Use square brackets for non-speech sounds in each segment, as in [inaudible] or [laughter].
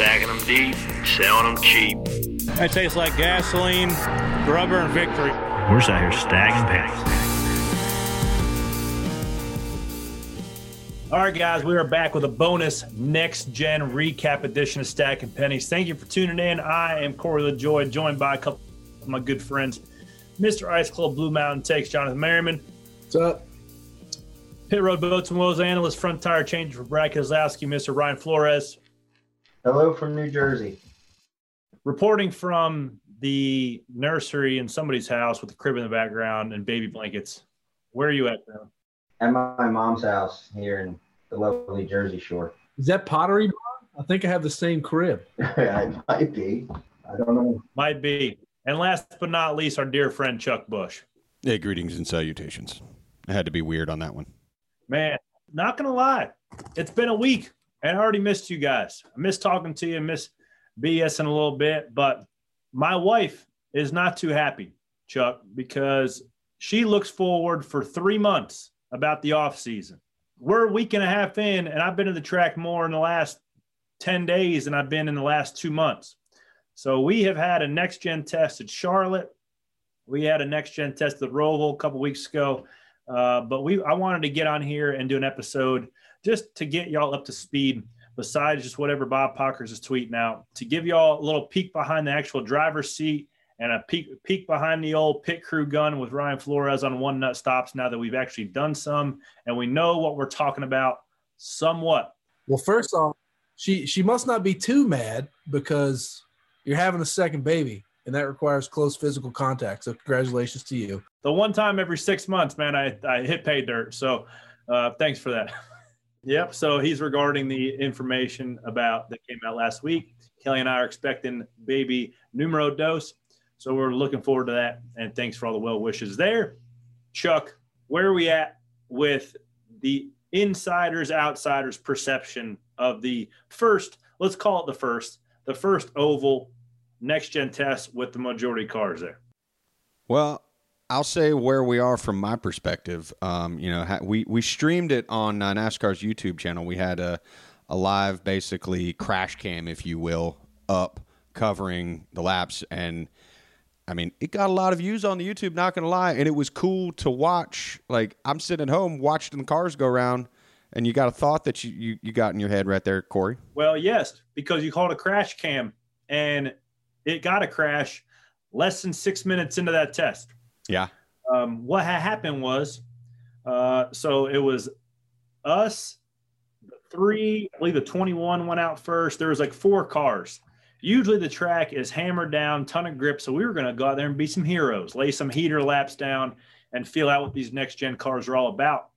stacking them deep, selling them cheap. That tastes like gasoline, rubber, and victory. We're just out here stacking pennies. All right, guys, we are back with a bonus next gen recap edition of Stacking Pennies. Thank you for tuning in. I am Corey LaJoie, joined by a couple of my good friends, Mr. Ice Club Blue Mountain Takes, Jonathan Merriman. What's up? Pit Road Boats and Wheels analyst, front tire changer for Brad Keselowski, Mr. Ryan Flores. Hello from New Jersey. Reporting from the nursery in somebody's house with a crib in the background and baby blankets. Where are you at now? At my mom's house here in the lovely Jersey Shore. Is that Pottery Barn? I think I have the same crib. [laughs] it might be. I don't know. Might be. And last but not least, our dear friend Chuck Bush. Hey, greetings and salutations. I had to be weird on that one. Man, not gonna lie, it's been a week, and I already missed you guys. I miss talking to you, and miss BSing a little bit, but my wife is not too happy, Chuck, because she looks forward for three months about the off season. We're a week and a half in, and I've been to the track more in the last 10 days than I've been in the last two months. So we have had a next gen test at Charlotte. We had a next gen test at Roval a couple weeks ago. Uh, but we I wanted to get on here and do an episode just to get y'all up to speed, besides just whatever Bob Pockrass is tweeting out, to give y'all a little peek behind the actual driver's seat and a peek peek behind the old pit crew gun with Ryan Flores on one nut stops now that we've actually done some and we know what we're talking about somewhat. Well, first off, she she must not be too mad because you're having a second baby and that requires close physical contact. So congratulations to you. The one time every six months, man, I, I hit pay dirt. So uh, thanks for that. [laughs] yep. So he's regarding the information about that came out last week. Kelly and I are expecting baby numero dos. So we're looking forward to that. And thanks for all the well wishes there. Chuck, where are we at with the insiders, outsiders perception of the first, let's call it the first, the first oval next gen test with the majority cars there? Well, I'll say where we are from my perspective. Um, you know, we we streamed it on uh, NASCAR's YouTube channel. We had a a live, basically crash cam, if you will, up covering the laps, and I mean, it got a lot of views on the YouTube. Not gonna lie, and it was cool to watch. Like I'm sitting at home watching the cars go around. And you got a thought that you, you, you got in your head right there, Corey? Well, yes, because you called a crash cam and it got a crash less than six minutes into that test. Yeah. Um, what had happened was, uh, so it was us, the three, I believe the 21 went out first. There was like four cars. Usually the track is hammered down, ton of grip. So we were going to go out there and be some heroes, lay some heater laps down and feel out what these next gen cars are all about.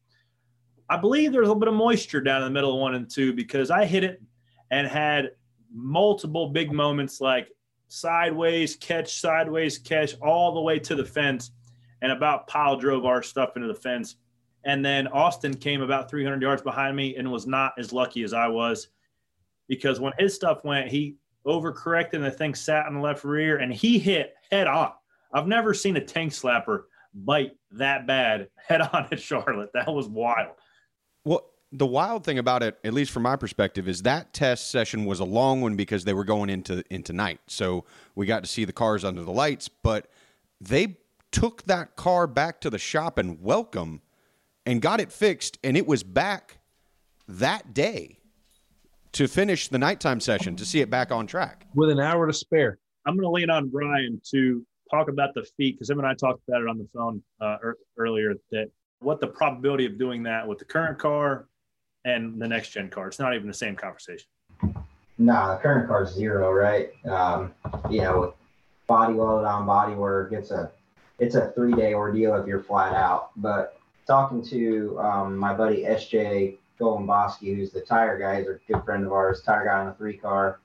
I believe there's a little bit of moisture down in the middle of one and two because I hit it and had multiple big moments like sideways catch, sideways catch, all the way to the fence, and about pile drove our stuff into the fence. And then Austin came about 300 yards behind me and was not as lucky as I was because when his stuff went, he overcorrected and the thing sat in the left rear and he hit head on. I've never seen a tank slapper bite that bad [laughs] head on at Charlotte. That was wild. Well, the wild thing about it, at least from my perspective, is that test session was a long one because they were going into into night. So we got to see the cars under the lights, but they took that car back to the shop and Welcome and got it fixed and it was back that day to finish the nighttime session to see it back on track with an hour to spare. I'm going to lean on Brian to talk about the feet because him and I talked about it on the phone uh, er- earlier that what the probability of doing that with the current car and the next gen car. It's not even the same conversation. Nah, the current car's zero, right? Um, you know, body welded on body work, it's a it's a three day ordeal if you're flat out. But talking to um, my buddy SJ Golomboski, who's the tire guy, he's a good friend of ours, tire guy on the three car.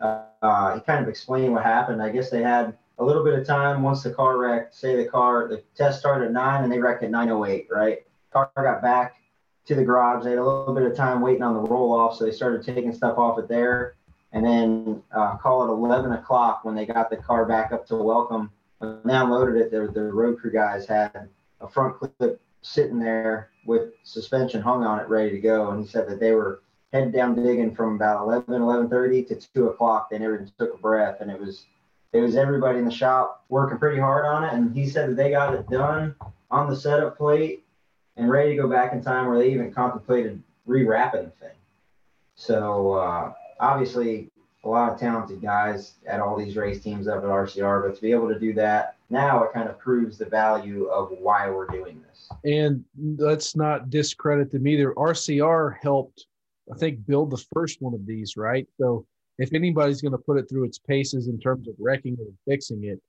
Uh, he kind of explained what happened. I guess they had a little bit of time once the car wrecked. Say the car, the test started at nine and they wrecked at 9:08, right? Car got back to the garage. They had a little bit of time waiting on the roll off, so they started taking stuff off it there. And then uh, call it 11 o'clock when they got the car back up to Welcome. Unloaded it, the, the road crew guys had a front clip sitting there with suspension hung on it, ready to go. And he said that they were head down digging from about 11, 11.30 to 2 o'clock. They never took a breath. And it was, it was everybody in the shop working pretty hard on it. And he said that they got it done on the setup plate and ready to go back in time where they even contemplated rewrapping the thing. So uh, obviously a lot of talented guys at all these race teams up at RCR, but to be able to do that now, it kind of proves the value of why we're doing this. And let's not discredit them either. RCR helped, I think, build the first one of these, right? So if anybody's going to put it through its paces in terms of wrecking it and fixing it,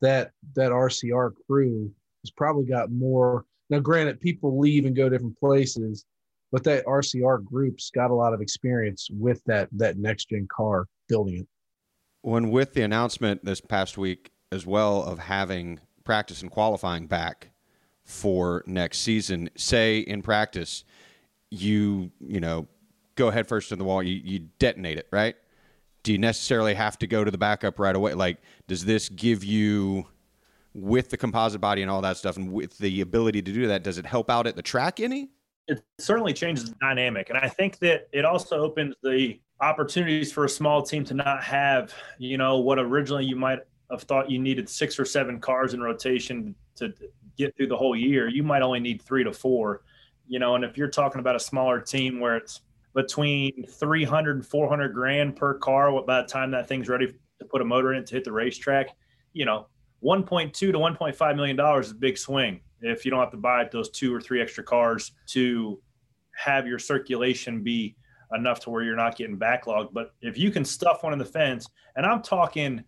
that that RCR crew has probably got more. Now, granted, people leave and go different places, but that RCR group's got a lot of experience with that that next gen car building it. When with the announcement this past week as well of having practice and qualifying back for next season, say in practice you you know go head first in the wall, you, you detonate it, right? Do you necessarily have to go to the backup right away? Like, does this give you with the composite body and all that stuff, and with the ability to do that, does it help out at the track any? It certainly changes the dynamic. And I think that it also opens the opportunities for a small team to not have, you know, what originally you might have thought you needed six or seven cars in rotation to get through the whole year. You might only need three to four, you know, and if you're talking about a smaller team where it's between 300 and 400 grand per car by the time that thing's ready to put a motor in to hit the racetrack, you know, 1.2 to 1.5 million dollars is a big swing if you don't have to buy those two or three extra cars to have your circulation be enough to where you're not getting backlogged. But if you can stuff one in the fence, and I'm talking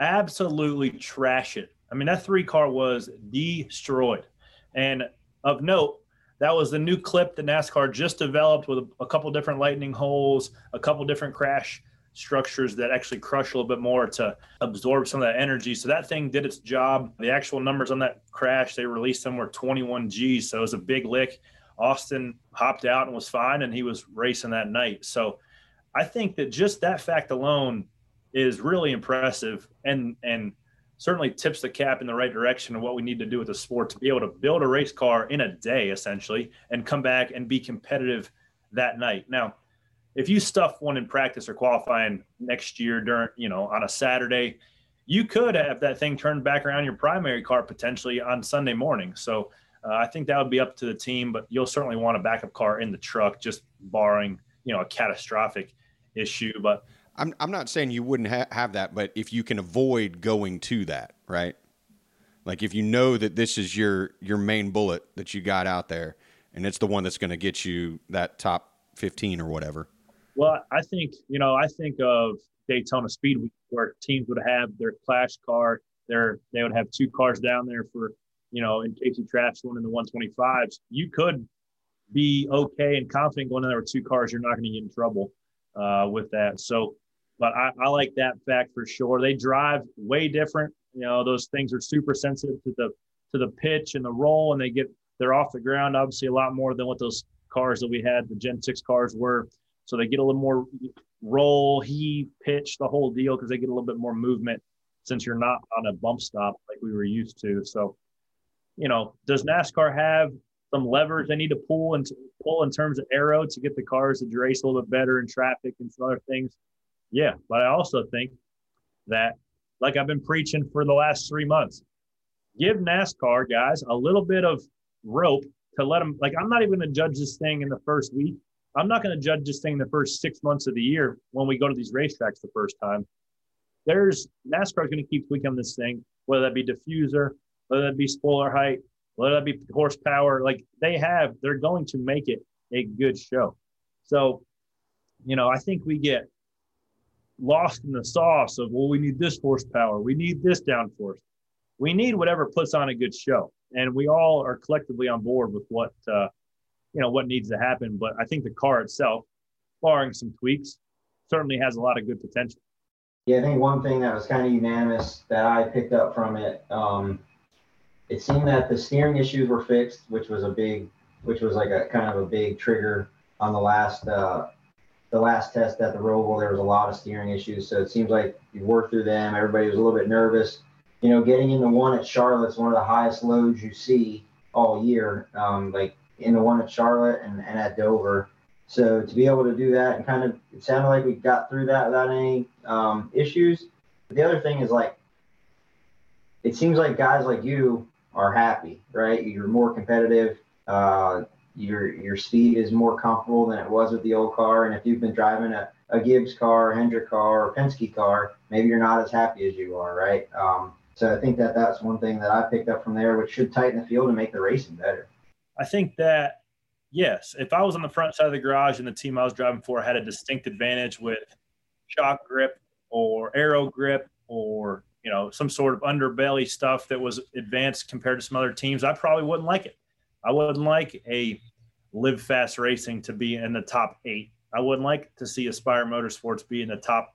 absolutely trash it. I mean, that three car was destroyed. And of note, that was the new clip that NASCAR just developed with a, a couple different lightning holes, a couple different crash structures that actually crush a little bit more to absorb some of that energy. So that thing did its job. The actual numbers on that crash, they released them were 21 G's. So it was a big lick. Austin hopped out and was fine, and he was racing that night. So I think that just that fact alone is really impressive and and certainly tips the cap in the right direction of what we need to do with the sport to be able to build a race car in a day essentially and come back and be competitive that night. Now, if you stuff one in practice or qualifying next year during, you know, on a Saturday, you could have that thing turned back around your primary car potentially on Sunday morning. So uh, I think that would be up to the team, but you'll certainly want a backup car in the truck, just barring, you know, a catastrophic issue. But I'm, I'm not saying you wouldn't ha- have that, but if you can avoid going to that, right? Like if you know that this is your your main bullet that you got out there, and it's the one that's going to get you that top 15 or whatever. Well, I think you know, I think of Daytona Speedway where teams would have their clash car. Their they would have two cars down there for you know in case you trash one in the 125s. You could be okay and confident going in there with two cars. You're not going to get in trouble uh, with that. So, but I, I like that fact for sure. They drive way different. You know, those things are super sensitive to the to the pitch and the roll, and they get they're off the ground obviously a lot more than what those cars that we had the Gen Six cars were. So they get a little more roll, heave, pitch, the whole deal because they get a little bit more movement since you're not on a bump stop like we were used to. So, you know, does NASCAR have some levers they need to pull and pull in terms of aero to get the cars to race a little bit better in traffic and some other things? Yeah, but I also think that, like I've been preaching for the last three months, give NASCAR guys a little bit of rope to let them. Like I'm not even going to judge this thing in the first week. I'm not going to judge this thing the first six months of the year when we go to these racetracks the first time. There's NASCAR is going to keep tweaking this thing, whether that be diffuser, whether that be spoiler height, whether that be horsepower. Like they have, they're going to make it a good show. So, you know, I think we get lost in the sauce of, well, we need this horsepower, we need this downforce. We need whatever puts on a good show. And we all are collectively on board with what uh, you know what needs to happen. But I think the car itself, barring some tweaks, certainly has a lot of good potential. Yeah, I think one thing that was kind of unanimous that I picked up from it, um, it seemed that the steering issues were fixed, which was a big, which was like a kind of a big trigger on the last uh, the last test at the Roval. There was a lot of steering issues, so it seems like you worked through them. Everybody was a little bit nervous. You know, getting into one at Charlotte's one of the highest loads you see all year. Um, like in the one at Charlotte and, and at Dover, So to be able to do that and kind of, it sounded like we got through that without any um, issues. But the other thing is like, it seems like guys like you are happy, right? You're more competitive. Uh, your your speed is more comfortable than it was with the old car. And if you've been driving a, a Gibbs car, Hendrick car, or Penske car, maybe you're not as happy as you are, right? Um, so I think that that's one thing that I picked up from there, which should tighten the field and make the racing better. I think that yes, if I was on the front side of the garage and the team I was driving for had a distinct advantage with shock grip or aero grip or you know some sort of underbelly stuff that was advanced compared to some other teams, I probably wouldn't like it. I wouldn't like a live fast racing to be in the top eight. I wouldn't like to see Spire Motorsports be in the top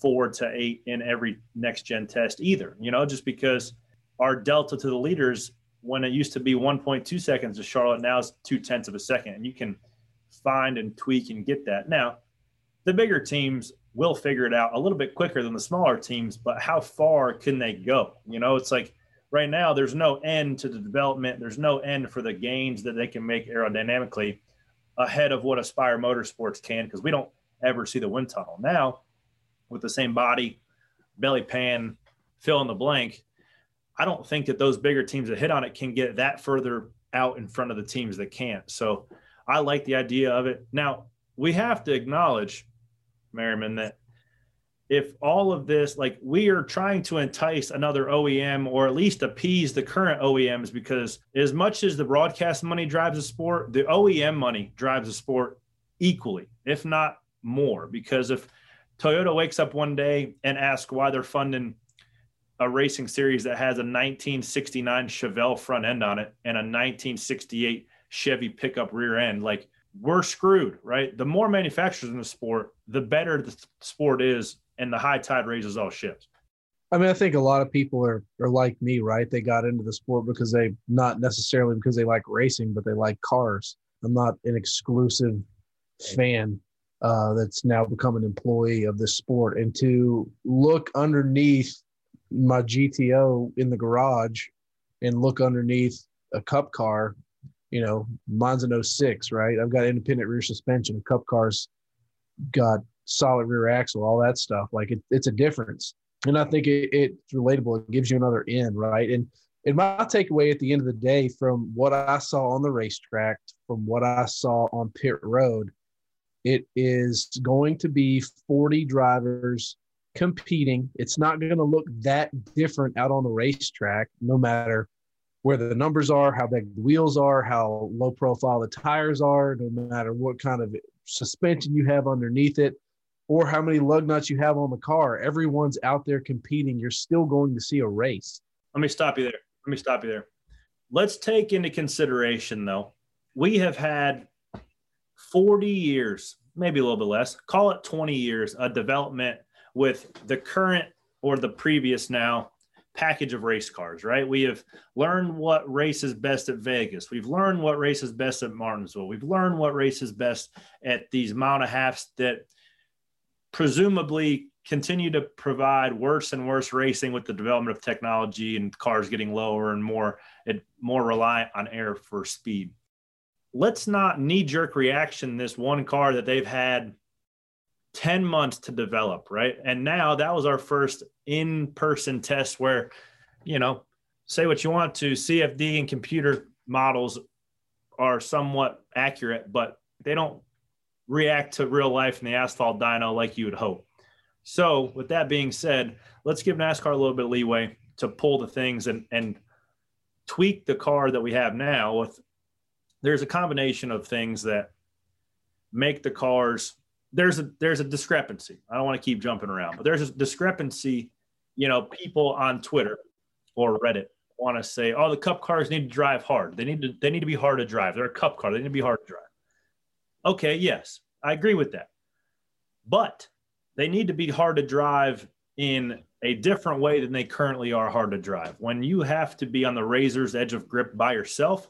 four to eight in every next gen test either, you know, just because our delta to the leaders when it used to be 1.2 seconds to Charlotte, now it's two tenths of a second. And you can find and tweak and get that. Now, the bigger teams will figure it out a little bit quicker than the smaller teams, but how far can they go? You know, it's like right now there's no end to the development, there's no end for the gains that they can make aerodynamically ahead of what Spire Motorsports can because we don't ever see the wind tunnel. Now, with the same body, belly pan, fill in the blank, I don't think that those bigger teams that hit on it can get that further out in front of the teams that can't. So I like the idea of it. Now, we have to acknowledge, Merriman, that if all of this, like we are trying to entice another OEM or at least appease the current OEMs, because as much as the broadcast money drives the sport, the OEM money drives the sport equally, if not more. Because if Toyota wakes up one day and asks why they're funding a racing series that has a 1969 Chevelle front end on it and a 1968 Chevy pickup rear end, like we're screwed, right? The more manufacturers in the sport, the better the sport is, and the high tide raises all ships. I mean, I think a lot of people are are like me, right? They got into the sport because they not necessarily because they like racing, but they like cars. I'm not an exclusive fan uh, that's now become an employee of this sport, and to look underneath my GTO in the garage and look underneath a cup car, you know, mine's an 06, right? I've got independent rear suspension. Cup car's got solid rear axle, all that stuff. Like it, it's a difference. And I think it, it's relatable. It gives you another end, right? And and my takeaway at the end of the day from what I saw on the racetrack, from what I saw on pit road, it is going to be 40 drivers competing. It's not going to look that different out on the racetrack, no matter where the numbers are, how big the wheels are, how low profile the tires are, no matter what kind of suspension you have underneath it, or how many lug nuts you have on the car. Everyone's out there competing. You're still going to see a race. Let me stop you there. Let me stop you there. Let's take into consideration, though, we have had 40 years, maybe a little bit less, call it 20 years, of development with the current or the previous now package of race cars, right? We have learned what race is best at Vegas. We've learned what race is best at Martinsville. We've learned what race is best at these mile and a halfs that presumably continue to provide worse and worse racing with the development of technology and cars getting lower and more more reliant on air for speed. Let's not knee jerk reaction this one car that they've had 10 months to develop, right? And now that was our first in person test where, you know, say what you want to, CFD and computer models are somewhat accurate, but they don't react to real life in the asphalt dyno like you would hope. So, with that being said, let's give NASCAR a little bit of leeway to pull the things and, and tweak the car that we have now with there's a combination of things that make the cars there's a there's a discrepancy. I don't want to keep jumping around, but there's a discrepancy. You know, people on Twitter or Reddit want to say, "Oh, the Cup cars need to drive hard. They need to they need to be hard to drive. They're a Cup car. They need to be hard to drive." Okay, yes, I agree with that, but they need to be hard to drive in a different way than they currently are hard to drive. When you have to be on the razor's edge of grip by yourself,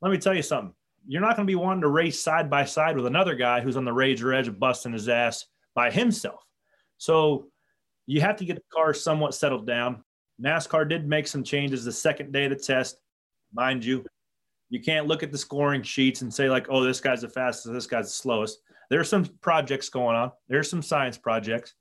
let me tell you something you're not going to be wanting to race side by side with another guy who's on the razor edge of busting his ass by himself. So you have to get the car somewhat settled down. NASCAR did make some changes the second day of the test. Mind you, You can't look at the scoring sheets and say like, "Oh, this guy's the fastest, this guy's the slowest." There's some projects going on. There's some science projects.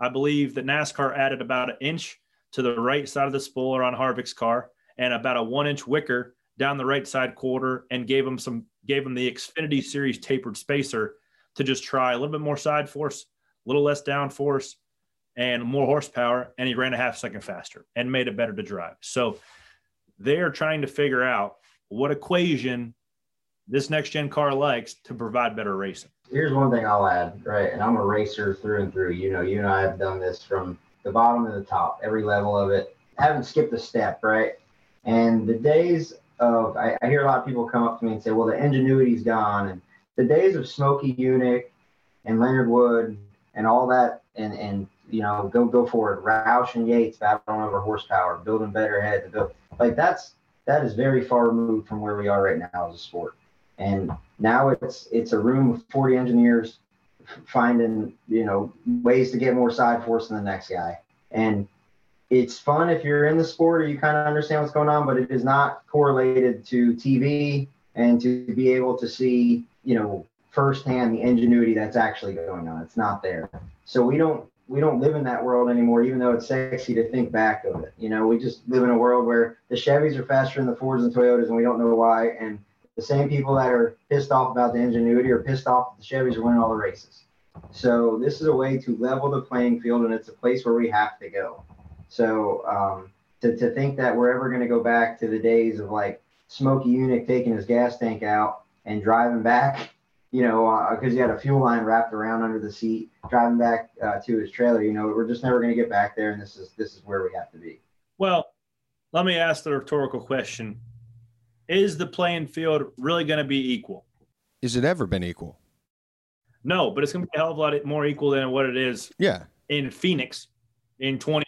I believe that NASCAR added about an inch to the right side of the spoiler on Harvick's car and about a one inch wicker down the right side quarter and gave him some gave him the Xfinity series tapered spacer to just try a little bit more side force, a little less down force, and more horsepower. And he ran a half second faster and made it better to drive. So they're trying to figure out what equation this next gen car likes to provide better racing. Here's one thing I'll add, right? And I'm a racer through and through. You know, you and I have done this from the bottom to the top, every level of it. haven't skipped a step, right? And the days of, I, I hear a lot of people come up to me and say, well, the ingenuity's gone. And the days of Smokey Yunick and Leonard Wood and all that, and, and you know, go go forward, Roush and Yates battling over horsepower, building better heads, build, like that's that is very far removed from where we are right now as a sport. And now it's it's a room of 40 engineers finding you know ways to get more side force than the next guy. And it's fun if you're in the sport or you kind of understand what's going on, but it is not correlated to TV and to be able to see you know firsthand the ingenuity that's actually going on. It's not there. So we don't we don't live in that world anymore, even though it's sexy to think back of it. You know, we just live in a world where the Chevys are faster than the Fords and Toyotas, and we don't know why. And the same people that are pissed off about the ingenuity are pissed off that the Chevys are winning all the races. So this is a way to level the playing field, and it's a place where we have to go. So um, to, to think that we're ever going to go back to the days of like Smokey Yunick taking his gas tank out and driving back you know, because uh, he had a fuel line wrapped around under the seat, driving back uh, to his trailer. You know, we're just never going to get back there, and this is this is where we have to be. Well, let me ask the rhetorical question: Is the playing field really going to be equal? Is it ever been equal? No, but it's going to be a hell of a lot more equal than what it is. Yeah. In Phoenix, in twenty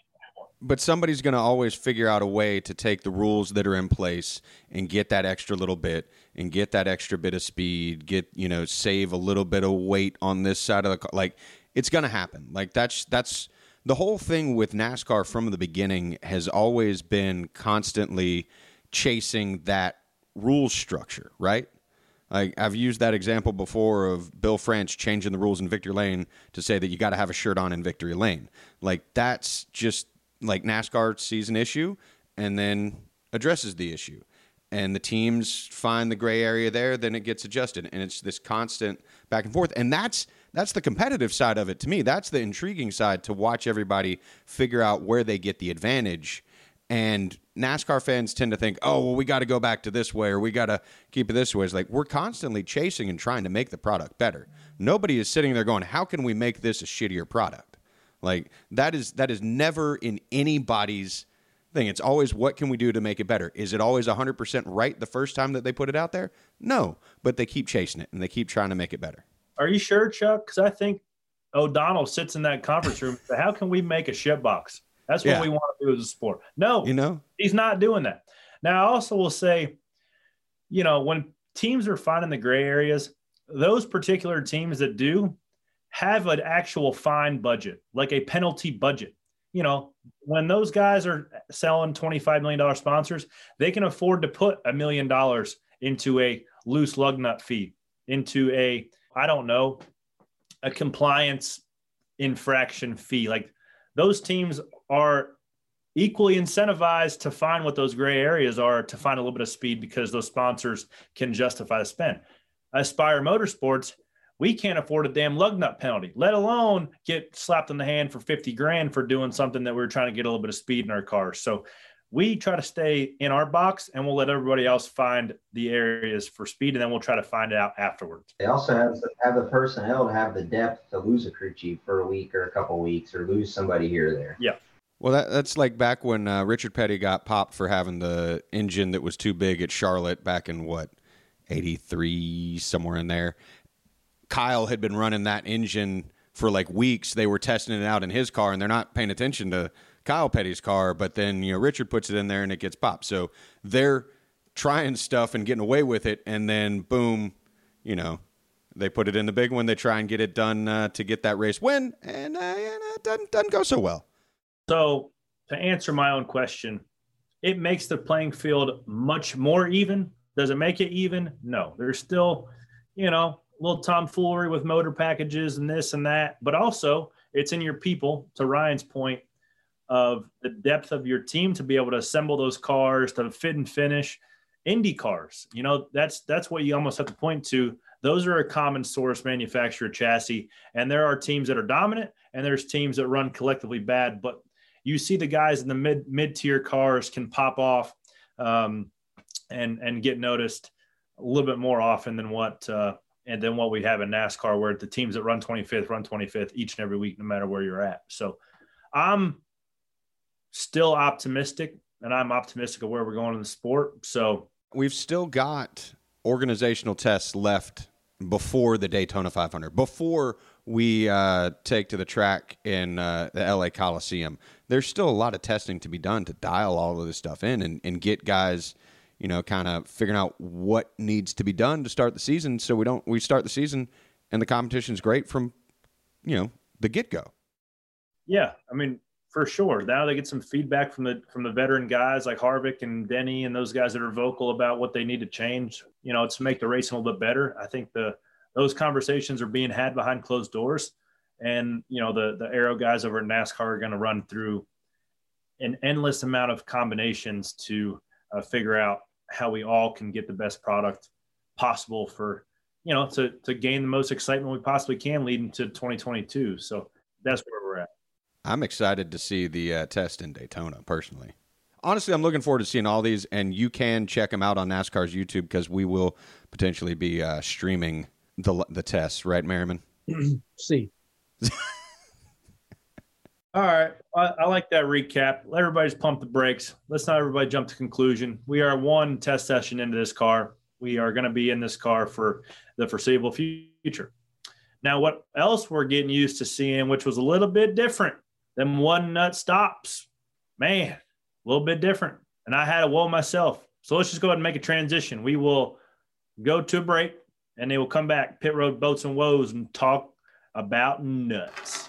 but somebody's going to always figure out a way to take the rules that are in place and get that extra little bit and get that extra bit of speed get you know save a little bit of weight on this side of the car like it's going to happen like that's that's the whole thing with NASCAR from the beginning has always been constantly chasing that rule structure right like I've used that example before of Bill France changing the rules in Victory Lane to say that you got to have a shirt on in Victory Lane. Like that's just like NASCAR sees an issue and then addresses the issue. And the teams find the gray area there, then it gets adjusted. And it's this constant back and forth. And that's that's the competitive side of it to me. That's the intriguing side to watch everybody figure out where they get the advantage. And NASCAR fans tend to think, oh, well, we got to go back to this way or we got to keep it this way. It's like we're constantly chasing and trying to make the product better. Nobody is sitting there going, how can we make this a shittier product? Like that is that is never in anybody's thing. It's always what can we do to make it better? Is it always 100% right the first time that they put it out there? No, but they keep chasing it and they keep trying to make it better. Are you sure, Chuck? Because I think O'Donnell sits in that conference room. How can we make a ship box? That's what yeah. we want to do as a sport. No, you know, he's not doing that. Now, I also will say, you know, when teams are finding the gray areas, those particular teams that do, have an actual fine budget, like a penalty budget. You know, when those guys are selling $25 million sponsors, they can afford to put a million dollars into a loose lug nut fee, into a, I don't know, a compliance infraction fee. Like those teams are equally incentivized to find what those gray areas are to find a little bit of speed because those sponsors can justify the spend. Spire Motorsports we can't afford a damn lug nut penalty, let alone get slapped in the hand for 50 grand for doing something that we are trying to get a little bit of speed in our car. So we try to stay in our box and we'll let everybody else find the areas for speed and then we'll try to find it out afterwards. They also have, have the personnel to have the depth to lose a crew chief for a week or a couple weeks or lose somebody here or there. Yeah. Well, that, that's like back when uh, Richard Petty got popped for having the engine that was too big at Charlotte back in what, 83, somewhere in there. Kyle had been running that engine for like weeks. They were testing it out in his car, and they're not paying attention to Kyle Petty's car. But then you know Richard puts it in there, and it gets popped. So they're trying stuff and getting away with it, and then boom, you know, they put it in the big one. They try and get it done uh, to get that race win, and, uh, and it doesn't doesn't go so well. So to answer my own question, it makes the playing field much more even Does it make it even? No. There's still, you know, little tomfoolery with motor packages and this and that, but also it's in your people, to Ryan's point, of the depth of your team to be able to assemble those cars to fit and finish. Indy cars, you know, that's that's what you almost have to point to. Those are a common source manufacturer chassis, and there are teams that are dominant, and there's teams that run collectively bad. But you see the guys in the mid mid tier cars can pop off um, and and get noticed a little bit more often than what uh, and then what we have in NASCAR, where the teams that run 25th run 25th each and every week, no matter where you're at. So I'm still optimistic, and I'm optimistic of where we're going in the sport. So we've still got organizational tests left before the Daytona 500, before we uh, take to the track in uh, the LA Coliseum. There's still a lot of testing to be done to dial all of this stuff in and, and get guys – you know, kind of figuring out what needs to be done to start the season. So we don't we start the season and the competition's great from, you know, the get go. Yeah, I mean, for sure. Now they get some feedback from the from the veteran guys like Harvick and Denny and those guys that are vocal about what they need to change. You know, to make the racing a little bit better. I think the those conversations are being had behind closed doors, and you know the the aero guys over at NASCAR are going to run through an endless amount of combinations to uh, figure out how we all can get the best product possible for you know to to gain the most excitement we possibly can leading to 2022 so that's where we're at. I'm excited to see the uh, test in daytona personally. Honestly i'm looking forward to seeing all these and you can check them out on nascar's youtube because we will potentially be uh, streaming the the tests. Right merriman? [clears throat] See [laughs] All right. I, I, like that recap. Let everybody's pump the brakes. Let's not everybody jump to conclusion. We are one test session into this car. We are going to be in this car for the foreseeable future. Now, what else we're getting used to seeing, which was a little bit different than one nut stops, man, a little bit different. And I had a whoa myself. So let's just go ahead and make a transition. We will go to a break and they will come back, pit road boats and woes, and talk about nuts.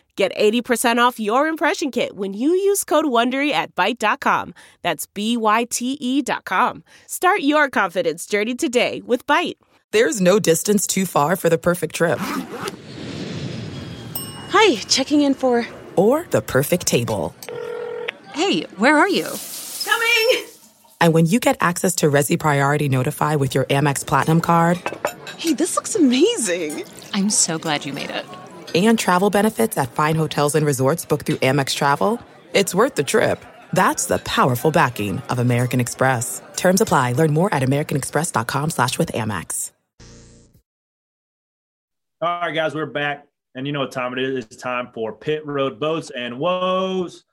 Get 80% off your impression kit when you use code WONDERY at Byte.com. That's B-Y-T-E dot com. Start your confidence journey today with Byte. There's no distance too far for the perfect trip. Hi, checking in for... Or the perfect table. Hey, where are you? Coming! And when you get access to Resy Priority Notify with your Amex Platinum card... Hey, this looks amazing! I'm so glad you made it and travel benefits at fine hotels and resorts booked through Amex Travel, it's worth the trip. That's the powerful backing of American Express. Terms apply. Learn more at americanexpress.com slash with Amex. All right, guys, we're back. And you know what time it is. It's time for Pit Road Boats and Woes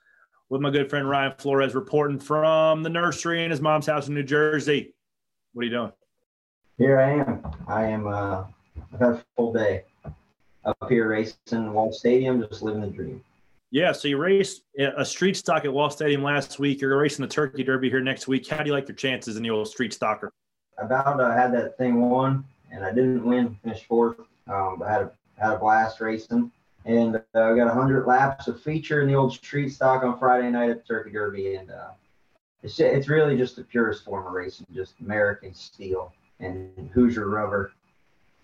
with my good friend Ryan Flores reporting from the nursery in his mom's house in New Jersey. What are you doing? Here I am. I am, uh, I've had a full day up here racing Wall Stadium, just living the dream. Yeah, so you raced a street stock at Wall Stadium last week. You're racing the Turkey Derby here next week. How do you like your chances in the old street stocker? About uh, had that thing won, and I didn't win. Finished fourth, um, but had a, had a blast racing. And uh, I got 100 laps of feature in the old street stock on Friday night at the Turkey Derby, and uh, it's it's really just the purest form of racing, just American steel and Hoosier rubber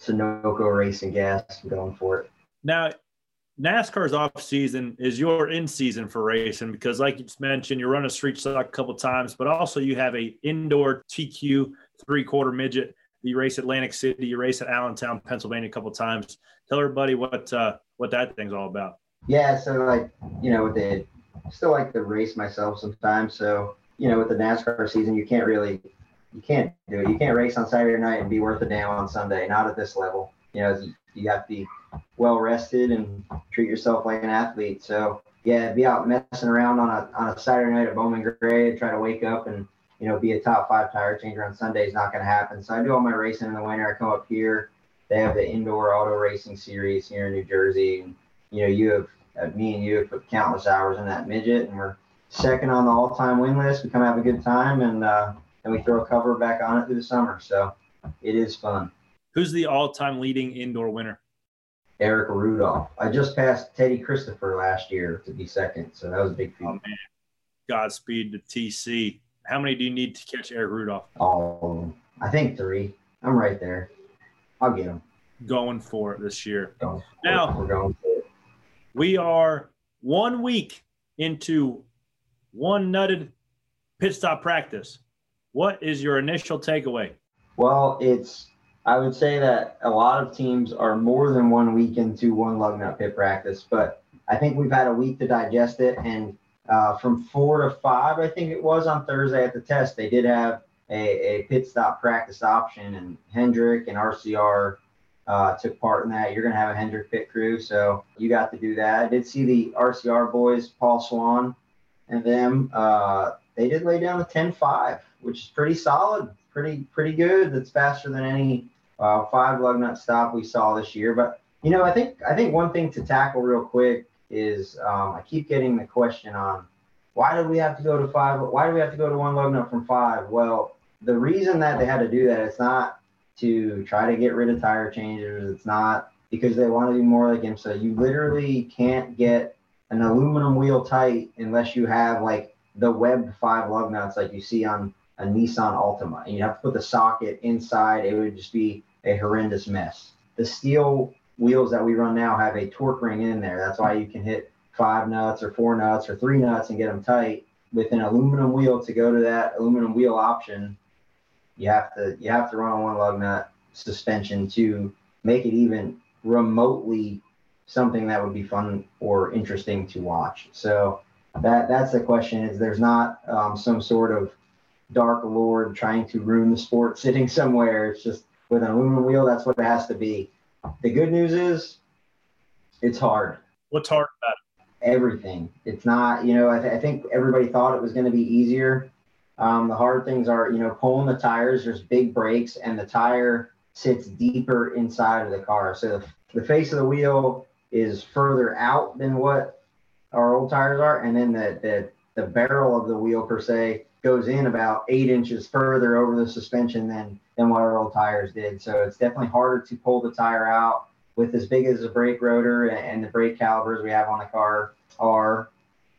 Sunoco racing gas. going for it. Now, NASCAR's off season is your in season for racing because, like you just mentioned, you run a street stock a couple times, but also you have a indoor TQ three quarter midget. You race Atlantic City, you race at Allentown, Pennsylvania, a couple times. Tell everybody what uh, what that thing's all about. Yeah, so like you know, with the still like to race myself sometimes. So you know, with the NASCAR season, you can't really you can't do it. You can't race on Saturday night and be worth a damn on Sunday. Not at this level. You know, you have to be well rested and treat yourself like an athlete. So yeah, be out messing around on a on a Saturday night at Bowman Gray and try to wake up and you know be a top five tire changer on Sunday is not going to happen. So I do all my racing in the winter. I come up here. They have the indoor auto racing series here in New Jersey, and you know you have uh, me and you have put countless hours in that midget, and we're second on the all-time win list. We come have a good time, and uh, and we throw a cover back on it through the summer. So it is fun. Who's the all-time leading indoor winner? Eric Rudolph. I just passed Teddy Christopher last year to be second, so that was a big feat. Oh man, Godspeed to TC. How many do you need to catch Eric Rudolph? Oh, I think three. I'm right there. I'll get him. Going for it this year. Now we're going for it. We are one week into one nutted pit stop practice. What is your initial takeaway? Well, it's I would say that a lot of teams are more than one week into one lug nut pit practice, but I think we've had a week to digest it. And uh, from four to five, I think it was on Thursday at the test, they did have a, a pit stop practice option, and Hendrick and RCR uh, took part in that. You're going to have a Hendrick pit crew, so you got to do that. I did see the RCR boys, Paul Swan and them. Uh, they did lay down a 10-5, which is pretty solid, pretty pretty good. That's faster than any uh, five lug nut stop we saw this year. But you know, I think I think one thing to tackle real quick is um, I keep getting the question on why do we have to go to five? Why do we have to go to one lug nut from five? Well, the reason that they had to do that it's not to try to get rid of tire changers. It's not because they want to be more like IMSA. You literally can't get an aluminum wheel tight unless you have like the Web five lug nuts like you see on a Nissan Altima. And you have to put the socket inside. It would just be a horrendous mess. The steel wheels that we run now have a torque ring in there. That's why you can hit five nuts or four nuts or three nuts and get them tight. With an aluminum wheel to go to that aluminum wheel option, you have to you have to run a one lug nut suspension to make it even remotely something that would be fun or interesting to watch. So that that's the question. Is there's not um, some sort of dark lord trying to ruin the sport [laughs] sitting somewhere. It's just with an aluminum wheel, that's what it has to be. The good news is it's hard. What's hard about it? Everything. It's not, you know, I, th- I think everybody thought it was going to be easier. Um, the hard things are, you know, pulling the tires, there's big brakes, and the tire sits deeper inside of the car. So the, the face of the wheel is further out than what our old tires are, and then the, the, the barrel of the wheel, per se, goes in about eight inches further over the suspension than than what our old tires did. So it's definitely harder to pull the tire out with as big as the brake rotor and the brake calipers we have on the car are.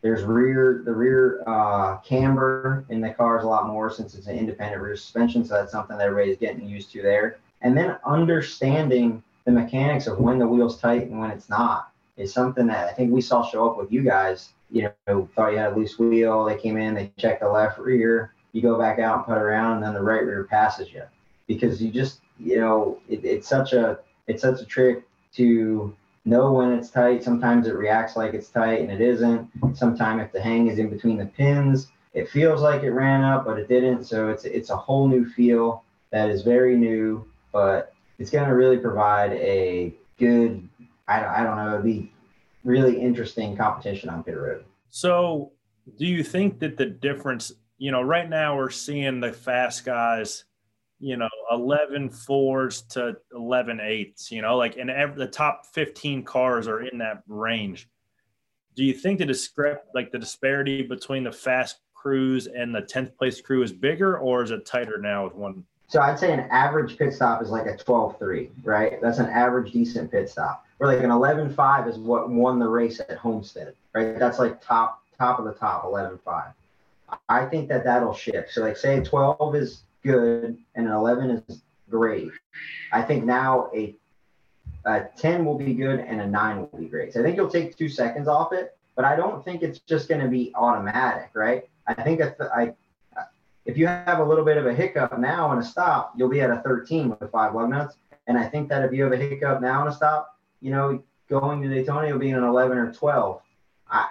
There's rear the rear uh, camber in the car is a lot more since it's an independent rear suspension. So that's something that everybody's getting used to there. And then understanding the mechanics of when the wheel's tight and when it's not is something that I think we saw show up with you guys you know, thought you had a loose wheel. They came in, they checked the left rear. You go back out and put around, and then the right rear passes you because you just, you know, it, it's such a it's such a trick to know when it's tight. Sometimes it reacts like it's tight and it isn't. Sometimes if the hang is in between the pins, it feels like it ran up, but it didn't. So it's it's a whole new feel that is very new, but it's going to really provide a good. I don't, I don't know. It'd be really interesting competition on pit road. So, do you think that the difference, you know, right now we're seeing the fast guys, you know, 11 fours to 11 eights, you know, like, and every, the top 15 cars are in that range. Do you think the discrep, like the disparity between the fast crews and the 10th place crew is bigger or is it tighter now with one? So I'd say an average pit stop is like a 12-3, right? That's an average decent pit stop or like an 11-5 is what won the race at Homestead, right? That's like top top of the top, 11-5. I think that that'll shift. So like say 12 is good and an 11 is great. I think now a, a 10 will be good and a 9 will be great. So I think you'll take two seconds off it, but I don't think it's just going to be automatic, right? I think if I if you have a little bit of a hiccup now and a stop, you'll be at a 13 with five lug nuts. And I think that if you have a hiccup now and a stop, you know, going to Daytona will be an 11 or 12. I,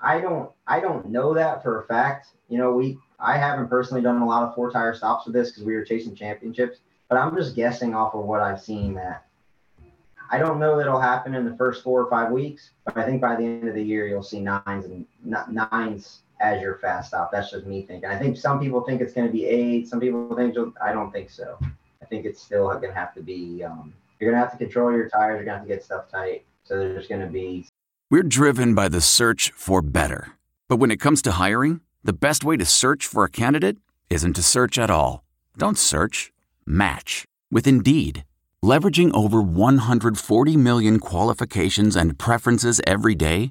I don't, I don't know that for a fact. You know, we, I haven't personally done a lot of four tire stops with this because we were chasing championships, but I'm just guessing off of what I've seen that I don't know that it'll happen in the first four or five weeks, but I think by the end of the year you'll see nines and nines as your fast stop. That's just me thinking. I think some people think it's going to be eight. Some people think I don't think so. I think it's still going to have to be. Um, you're going to have to control your tires. You're going to have to get stuff tight. So there's going to be. We're driven by the search for better, but when it comes to hiring, the best way to search for a candidate isn't to search at all. Don't search. Match with Indeed. Leveraging over 140 million qualifications and preferences every day,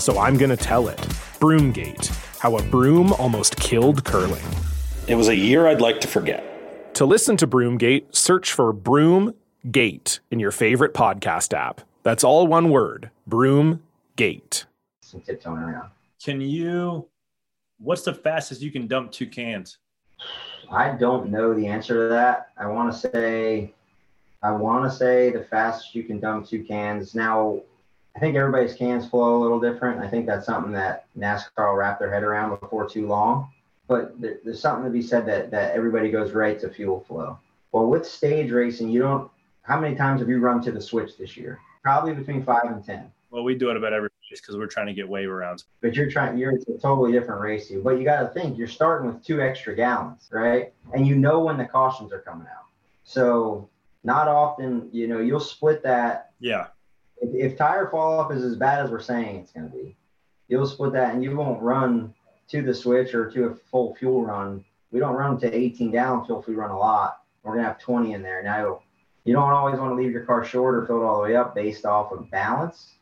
so I'm going to tell it. Broomgate How a Broom Almost Killed Curling. It was a year I'd like to forget. To listen to Broomgate, search for Broomgate in your favorite podcast app. That's all one word Broomgate. Some tiptoeing around. Can you, what's the fastest you can dump two cans? I don't know the answer to that. I want to say, I want to say the fastest you can dump two cans. Now, I think everybody's cans flow a little different. I think that's something that NASCAR will wrap their head around before too long. But there, there's something to be said that that everybody goes right to fuel flow. Well, with stage racing, you don't. How many times have you run to the switch this year? Probably between five and ten. Well, we do it about every race because we're trying to get wave rounds. But you're trying. You're it's a totally different race. You, but you got to think you're starting with two extra gallons, right? And you know when the cautions are coming out. So not often, you know, you'll split that. Yeah if, if tire fall off is as bad as we're saying it's going to be, you'll split that and you won't run to the switch or to a full fuel run. We don't run to 18 gallon if we run a lot. We're going to have 20 in there. Now, you don't always want to leave your car short or fill it all the way up based off of balance.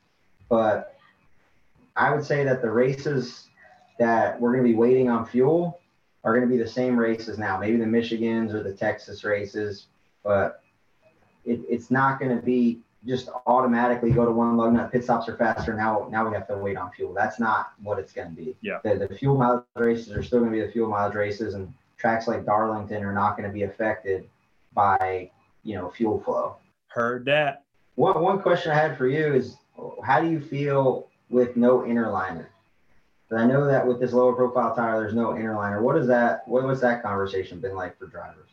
But I would say that the races that we're going to be waiting on fuel are going to be the same races now, maybe the Michigans or the Texas races, but it, it's not going to be just automatically go to one lug nut. Pit stops are faster. Now, now we have to wait on fuel. That's not what it's going to be. Yeah. The, the fuel mileage races are still going to be the fuel mileage races, and tracks like Darlington are not going to be affected by you know fuel flow. Heard that. One one question I had for you is, how do you feel with no inner liner? I know that with this lower profile tire, there's no inner liner. What is that? What was that conversation been like for drivers?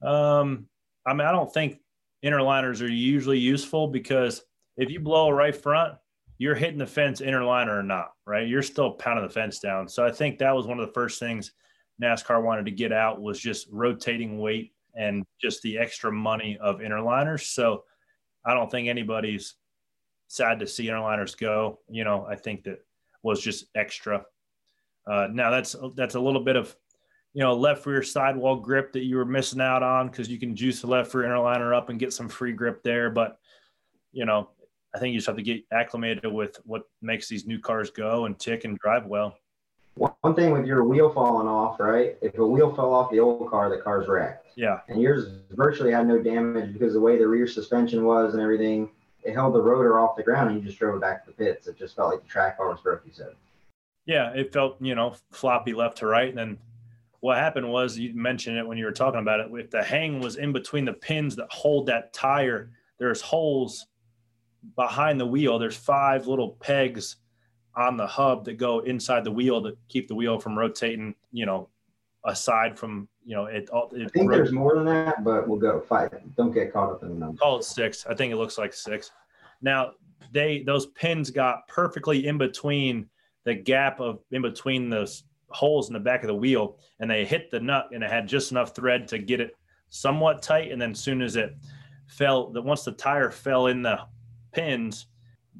Um, I mean, I don't think inner liners are usually useful because if you blow right front, you're hitting the fence inner liner or not, right? You're still pounding the fence down. So I think that was one of the first things NASCAR wanted to get out was just rotating weight and just the extra money of inner liners. So I don't think anybody's sad to see inner liners go. You know, I think that was just extra. Uh, now that's that's a little bit of you know, left rear sidewall grip that you were missing out on because you can juice the left rear inner interliner up and get some free grip there. But, you know, I think you just have to get acclimated with what makes these new cars go and tick and drive well. One thing with your wheel falling off, right? If a wheel fell off the old car, the car's wrecked. Yeah. And yours virtually had no damage because the way the rear suspension was and everything, it held the rotor off the ground and you just drove it back to the pits. It just felt like the track bar was broke, you said. Yeah, it felt, you know, floppy left to right. And then what happened was you mentioned it when you were talking about it. If the hang was in between the pins that hold that tire, there's holes behind the wheel. There's five little pegs on the hub that go inside the wheel that keep the wheel from rotating, you know, aside from you know it. all I think there's more than that, but we'll go five. Don't get caught up in the numbers. Call it six. I think it looks like six. Now they those pins got perfectly in between the gap of in between those holes in the back of the wheel, and they hit the nut, and it had just enough thread to get it somewhat tight. And then as soon as it fell, that once the tire fell in the pins,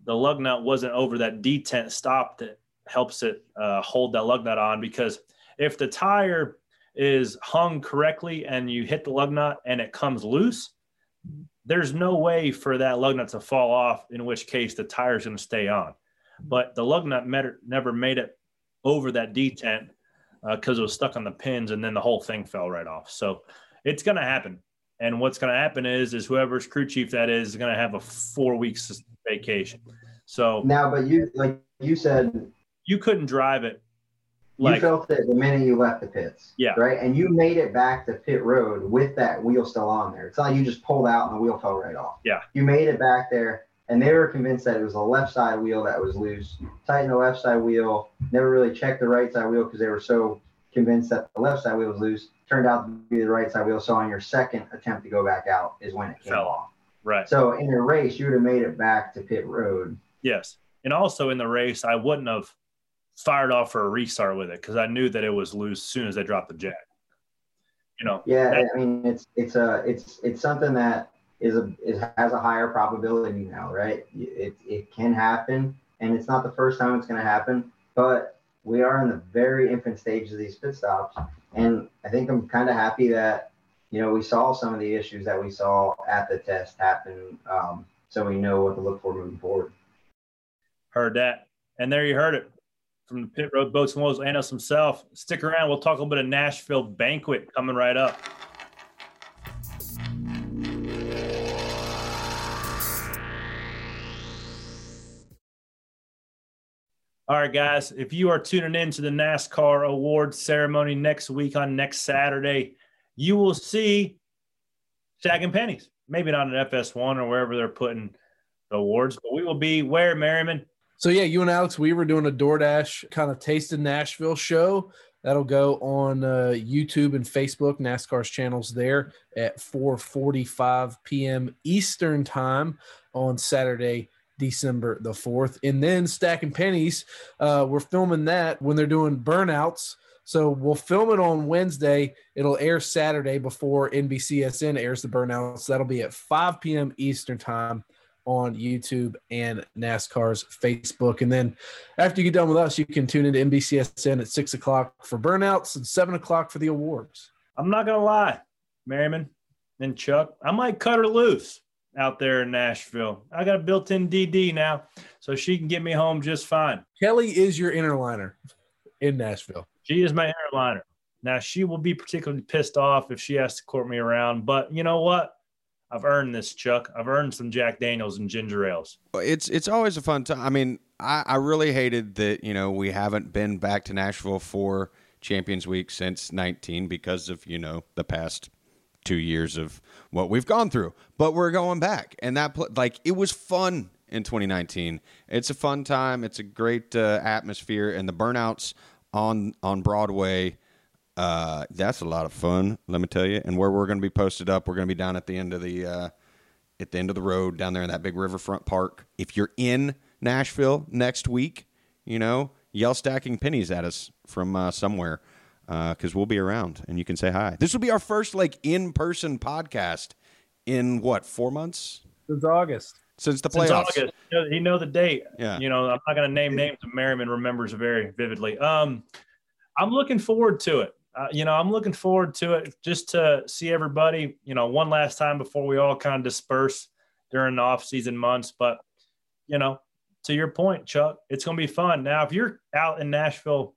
the lug nut wasn't over that detent stop that helps it uh, hold that lug nut on because if the tire is hung correctly and you hit the lug nut and it comes loose, there's no way for that lug nut to fall off, in which case the tire is going to stay on. But the lug nut met, never made it over that detent because uh, it was stuck on the pins and then the whole thing fell right off. So it's going to happen. And what's going to happen is, is whoever's crew chief that is, is going to have a four weeks vacation. So now, but you, like you said, you couldn't drive it like, you felt it the minute you left the pits. Yeah. Right. And you made it back to pit road with that wheel still on there. It's not like you just pulled out and the wheel fell right off. Yeah. You made it back there and they were convinced that it was the left side wheel that was loose. Tighten the left side wheel. Never really checked the right side wheel because they were so convinced that the left side wheel was loose. Turned out to be the right side wheel. So on your second attempt to go back out is when it came fell off. Right. So in a race, you would have made it back to pit road. Yes. And also in the race, I wouldn't have fired off for a restart with it because I knew that it was loose as soon as I dropped the jack. You know. Yeah, that, I mean it's it's a it's it's something that is a is, has a higher probability now, right? It it can happen, and it's not the first time it's going to happen, but we are in the very infant stage of these pit stops, and I think I'm kind of happy that you know we saw some of the issues that we saw at the test happen, um, so we know what to look for moving forward. Heard that, and there you heard it from the Pit Road Boats and Woes, Anos himself. Stick around. We'll talk a little bit of Nashville Banquet coming right up. All right, guys. If you are tuning in to the NASCAR Awards ceremony next week on next Saturday, you will see Stacking Pennies. Maybe not at FS1 or wherever they're putting the awards, but we will be where, Merriman? So yeah, you and Alex we were doing a DoorDash kind of taste in Nashville show. That'll go on uh, YouTube and Facebook, NASCAR's channels there at 4:45 p.m. Eastern time on Saturday, December the fourth. And then Stacking Pennies, uh, we're filming that when they're doing burnouts. So we'll film it on Wednesday. It'll air Saturday before NBCSN airs the burnouts. That'll be at 5 p.m. Eastern time on YouTube and NASCAR's Facebook. And then after you get done with us, you can tune into NBCSN at six o'clock for burnouts and seven o'clock for the awards. I'm not gonna lie, Merriman and Chuck, I might cut her loose out there in Nashville. I got a built-in DD now, so she can get me home just fine. Kelly is your interliner in Nashville. She is my interliner. Now she will be particularly pissed off if she has to court me around, but you know what? I've earned this, Chuck. I've earned some Jack Daniels and ginger ales. It's it's always a fun time. I mean, I, I really hated that you know we haven't been back to Nashville for Champions Week since 19 because of you know the past two years of what we've gone through. But we're going back, and that like it was fun in 2019. It's a fun time. It's a great uh, atmosphere, and the burnouts on on Broadway uh, that's a lot of fun, let me tell you. And where we're going to be posted up, we're going to be down at the end of the uh, at the end of the road down there in that big riverfront park. If you're in Nashville next week, you know, yell stacking pennies at us from uh, somewhere because uh, we'll be around and you can say hi. This will be our first like in person podcast in what four months since August. Since the playoffs. Since August. You know the date. Yeah. You know, I'm not going to name names. Merriman remembers very vividly. Um, I'm looking forward to it uh, you know, I'm looking forward to it just to see everybody, you know, one last time before we all kind of disperse during the off season months. But, you know, to your point, Chuck, it's going to be fun. Now, if you're out in Nashville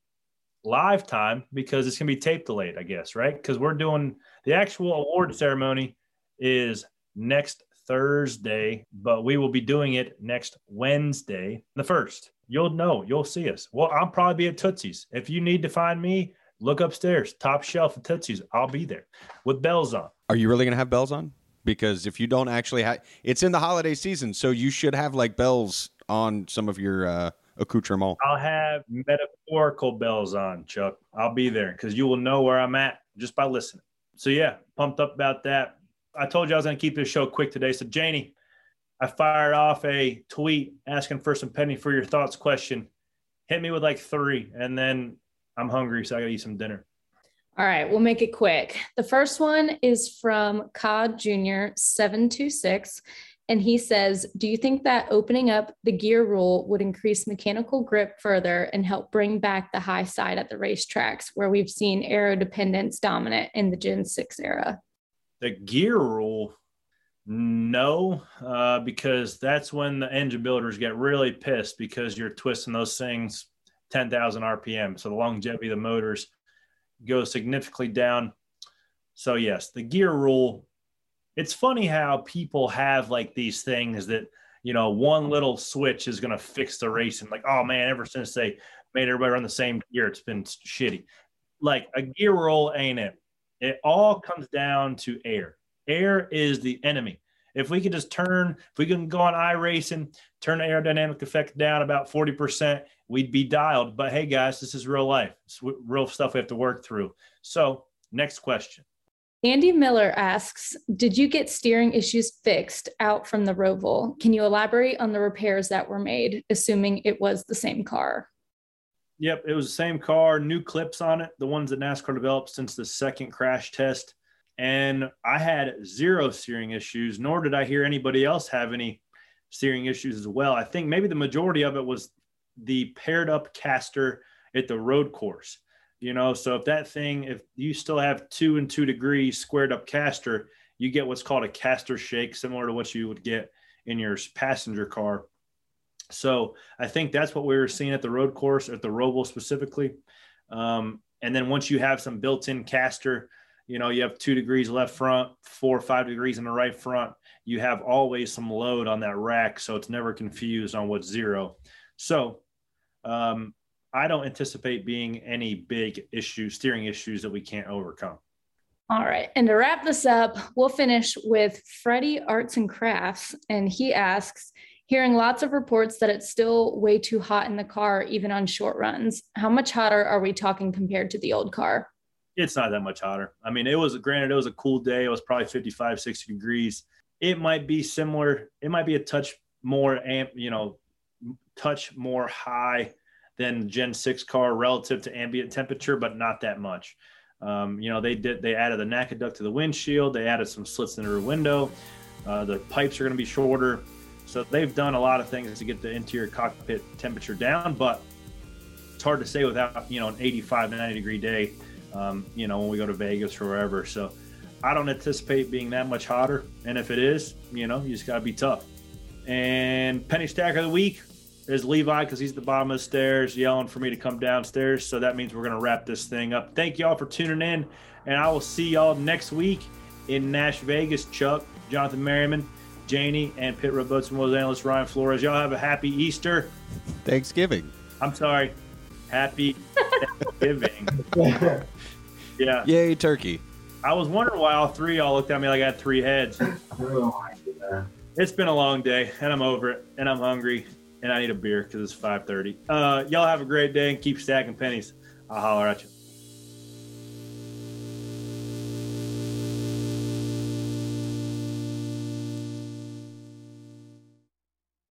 live time, because it's going to be tape delayed, I guess, right? Because we're doing the actual award ceremony is next Thursday, but we will be doing it next Wednesday, the first. You'll know, you'll see us. Well, I'll probably be at Tootsie's. If you need to find me, Look upstairs, top shelf of Tootsies. I'll be there with bells on. Are you really going to have bells on? Because if you don't actually have, it's in the holiday season, so you should have like bells on some of your uh, accoutrement. I'll have metaphorical bells on, Chuck. I'll be there because you will know where I'm at just by listening. So yeah, pumped up about that. I told you I was going to keep this show quick today. So Janie, I fired off a tweet asking for some penny for your thoughts question. Hit me with like three, and then I'm hungry, so I got to eat some dinner. All right, we'll make it quick. The first one is from COD Junior 726. And he says, Do you think that opening up the gear rule would increase mechanical grip further and help bring back the high side at the racetracks where we've seen aero dependence dominant in the Gen 6 era? The gear rule, no, uh, because that's when the engine builders get really pissed because you're twisting those things 10,000 RPM. So the longevity of the motors goes significantly down. So, yes, the gear rule it's funny how people have like these things that you know one little switch is going to fix the race and like oh man ever since they made everybody run the same gear it's been shitty. Like a gear rule ain't it. It all comes down to air. Air is the enemy. If we could just turn if we can go on iRacing turn the aerodynamic effect down about 40% we'd be dialed. But hey guys this is real life. It's real stuff we have to work through. So next question Andy Miller asks, did you get steering issues fixed out from the Roval? Can you elaborate on the repairs that were made, assuming it was the same car? Yep, it was the same car, new clips on it, the ones that NASCAR developed since the second crash test. And I had zero steering issues, nor did I hear anybody else have any steering issues as well. I think maybe the majority of it was the paired up caster at the road course you know? So if that thing if you still have two and two degrees squared up caster you get what's called a caster shake similar to what you would get in your passenger car. So i think that's what we were seeing at the road course at the roval specifically. Um, and then once you have some built-in caster you know you have two degrees left front four or five degrees in the right front you have always some load on that rack so it's never confused on what's zero. So um, I don't anticipate being any big issues, steering issues that we can't overcome. All right. And to wrap this up, we'll finish with Freddie Arts and Crafts. And he asks, hearing lots of reports that it's still way too hot in the car, even on short runs. How much hotter are we talking compared to the old car? It's not that much hotter. I mean, it was granted, it was a cool day. It was probably 55, 60 degrees. It might be similar. It might be a touch more amp, you know, touch more high than Gen 6 car relative to ambient temperature, but not that much. Um, you know, they did they added the NACA duct to the windshield, they added some slits in the rear window. Uh, the pipes are going to be shorter. So they've done a lot of things to get the interior cockpit temperature down, but it's hard to say without, you know, an 85, 90 degree day, um, you know, when we go to Vegas or wherever. So I don't anticipate being that much hotter. And if it is, you know, you just got to be tough. And penny stack of the week, there's Levi because he's at the bottom of the stairs yelling for me to come downstairs. So that means we're going to wrap this thing up. Thank y'all for tuning in, and I will see y'all next week in Nash Vegas. Chuck, Jonathan Merriman, Janie, and Pit Road Boats and Wheels analyst Ryan Flores. Y'all have a happy Easter. Thanksgiving. I'm sorry. Happy Thanksgiving. [laughs] yeah. Yay, turkey. I was wondering why all three y'all looked at me like I had three heads. Oh it's been a long day, and I'm over it, and I'm hungry, and I need a beer because it's 5:30. Uh, y'all have a great day and keep stacking pennies. I'll holler at you.